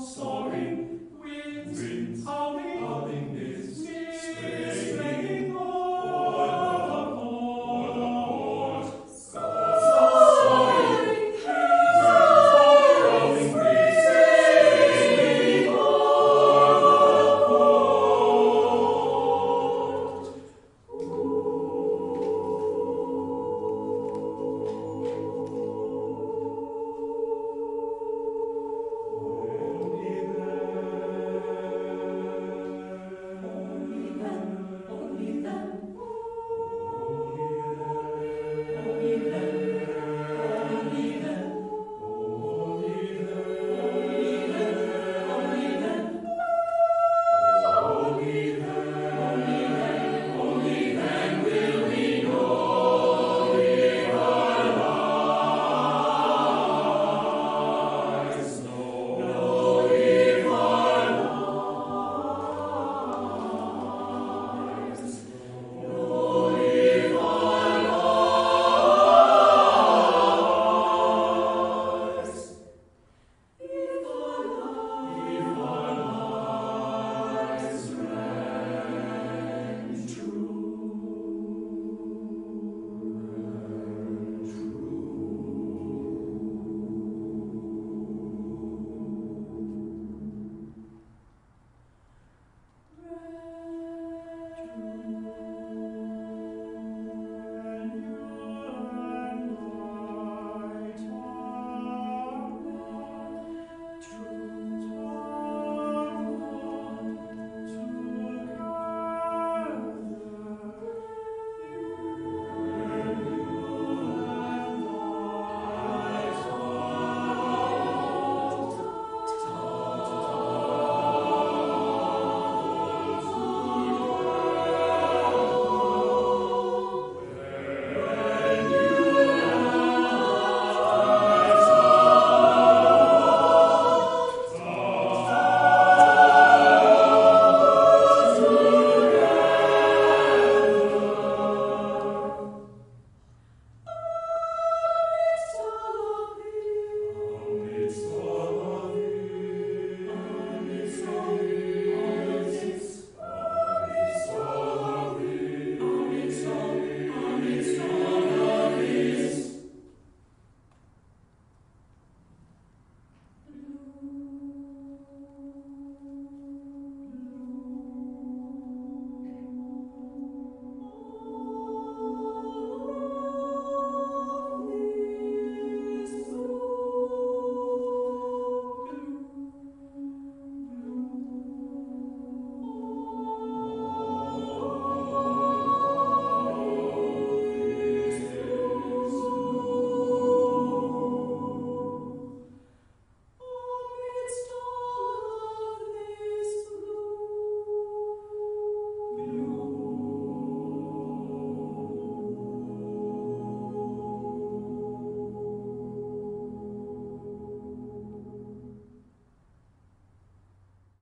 so